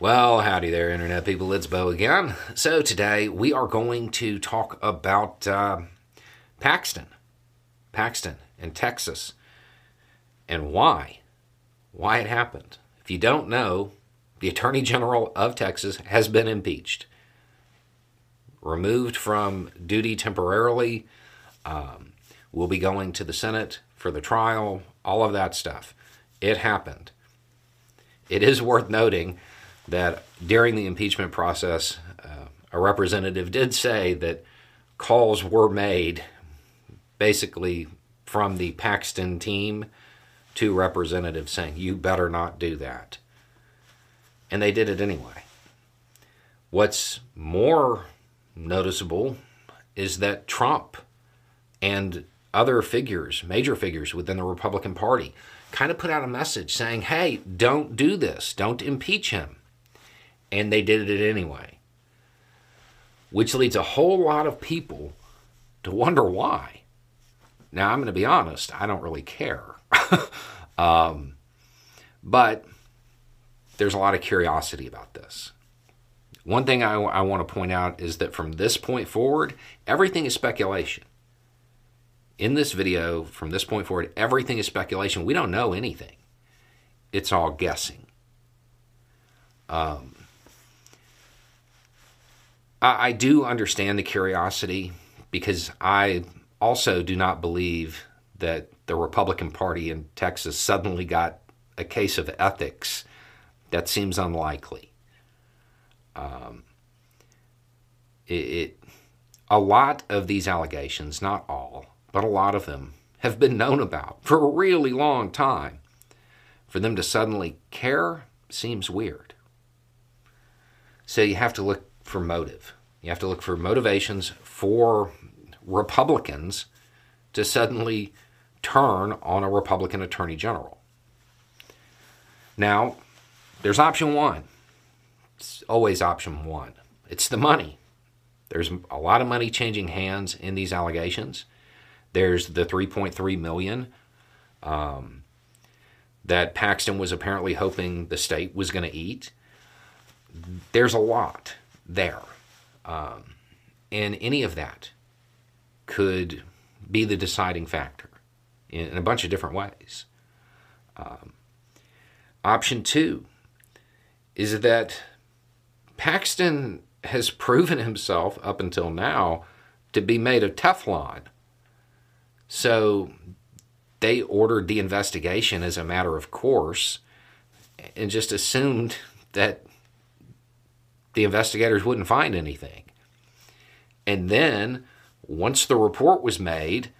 Well, howdy there, Internet people. It's Beau again. So, today we are going to talk about uh, Paxton. Paxton in Texas. And why. Why it happened. If you don't know, the Attorney General of Texas has been impeached, removed from duty temporarily, um, will be going to the Senate for the trial, all of that stuff. It happened. It is worth noting that during the impeachment process, uh, a representative did say that calls were made basically from the Paxton team to representatives saying, you better not do that. And they did it anyway. What's more noticeable is that Trump and other figures, major figures within the Republican Party, kind of put out a message saying, hey, don't do this, don't impeach him and they did it anyway. Which leads a whole lot of people to wonder why. Now, I'm going to be honest, I don't really care. um, but there's a lot of curiosity about this. One thing I, I want to point out is that from this point forward, everything is speculation. In this video, from this point forward, everything is speculation. We don't know anything, it's all guessing. Um, I, I do understand the curiosity because I also do not believe that the Republican Party in Texas suddenly got a case of ethics. That seems unlikely. Um, it, it, a lot of these allegations, not all, but a lot of them, have been known about for a really long time. For them to suddenly care seems weird. So you have to look for motive. You have to look for motivations for Republicans to suddenly turn on a Republican attorney general. Now, there's option one. It's always option one. It's the money. There's a lot of money changing hands in these allegations. There's the 3.3 million um, that Paxton was apparently hoping the state was going to eat there's a lot there. Um, and any of that could be the deciding factor in, in a bunch of different ways. Um, option two is that Paxton has proven himself up until now to be made of Teflon. So they ordered the investigation as a matter of course and just assumed that the investigators wouldn't find anything. And then once the report was made,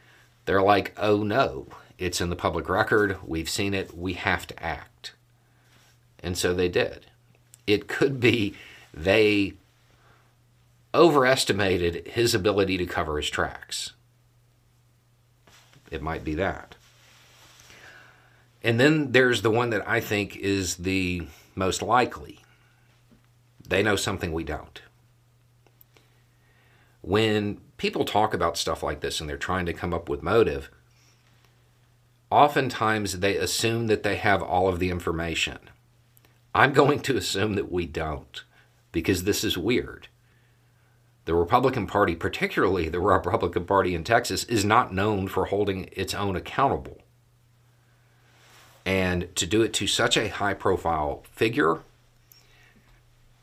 they're like, oh no, it's in the public record. We've seen it. We have to act. And so they did. It could be they overestimated his ability to cover his tracks. It might be that. And then there's the one that I think is the most likely. They know something we don't. When people talk about stuff like this and they're trying to come up with motive, oftentimes they assume that they have all of the information. I'm going to assume that we don't because this is weird. The Republican Party, particularly the Republican Party in Texas, is not known for holding its own accountable. And to do it to such a high profile figure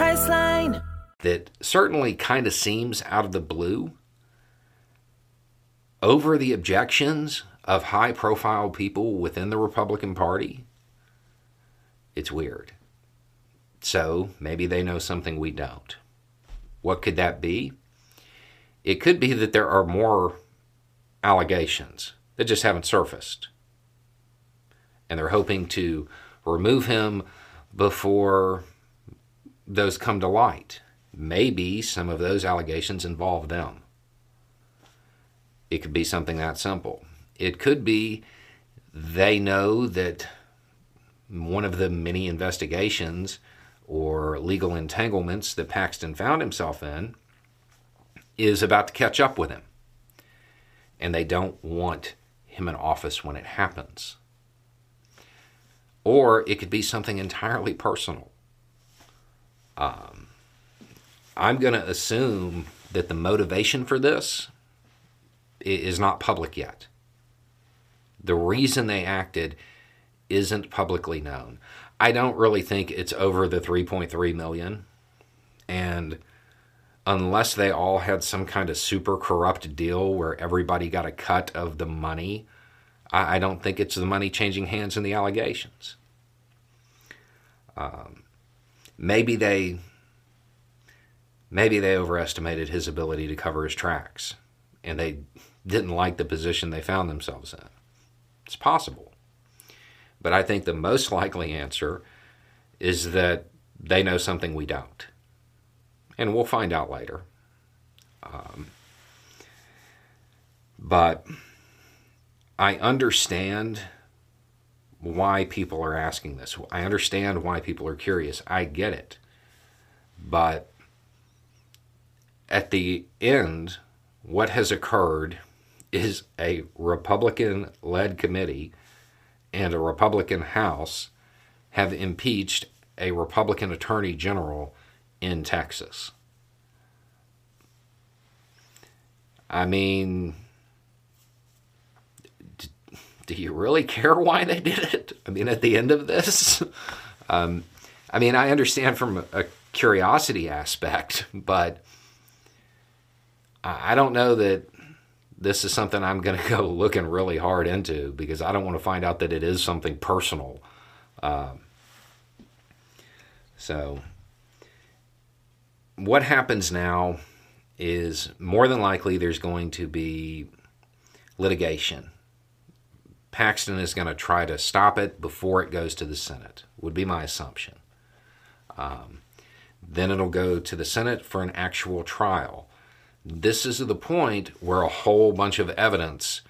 Priceline. That certainly kind of seems out of the blue over the objections of high profile people within the Republican Party. It's weird. So maybe they know something we don't. What could that be? It could be that there are more allegations that just haven't surfaced. And they're hoping to remove him before those come to light. Maybe some of those allegations involve them. It could be something that simple. It could be they know that one of the many investigations or legal entanglements that Paxton found himself in is about to catch up with him. And they don't want him in office when it happens. Or it could be something entirely personal. Um, I'm going to assume that the motivation for this is not public yet. The reason they acted isn't publicly known. I don't really think it's over the 3.3 million. And unless they all had some kind of super corrupt deal where everybody got a cut of the money, I, don't think it's the money changing hands in the allegations. Um, maybe they maybe they overestimated his ability to cover his tracks and they didn't like the position they found themselves in. It's possible. But I think the most likely answer is that they know something we don't. And we'll find out later. Um, but I understand why people are asking this. I understand why people are curious. I get it. But at the end, what has occurred is a Republican led committee and a Republican House have impeached a Republican Attorney General in Texas. I mean, do you really care why they did it? I mean, at the end of this, um, I mean, I understand from a curiosity aspect, but I don't know that this is something I'm going to go looking really hard into because I don't want to find out that it is something personal. Um, so, what happens now is more than likely there's going to be litigation. Paxton is going to try to stop it before it goes to the Senate, would be my assumption. Um, then it'll go to the Senate for an actual trial. This is the point where a whole bunch of evidence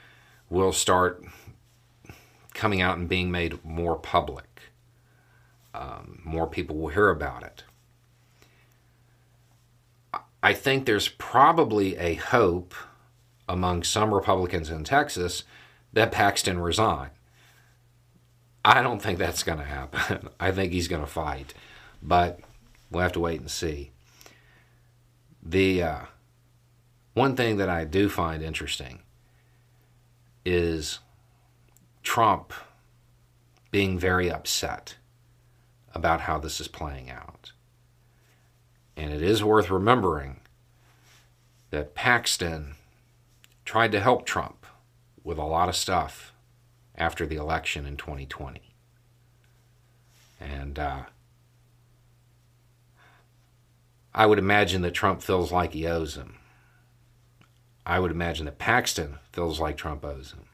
will start coming out and being made more public. Um, more people will hear about it. I think there's probably a hope among some Republicans in Texas that Paxton resign. I don't think that's going to happen. I think he's going to fight, but we'll have to wait and see. The uh, one thing that I do find interesting is Trump being very upset about how this is playing out. And it is worth remembering that Paxton tried to help Trump with a lot of stuff after the election in 2020. And uh, I would imagine that Trump feels like he owes him. I would imagine that Paxton feels like Trump owes him.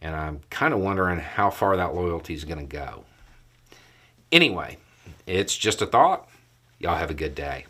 And I'm kind of wondering how far that loyalty is going to go. Anyway, it's just a thought. Y'all have a good day.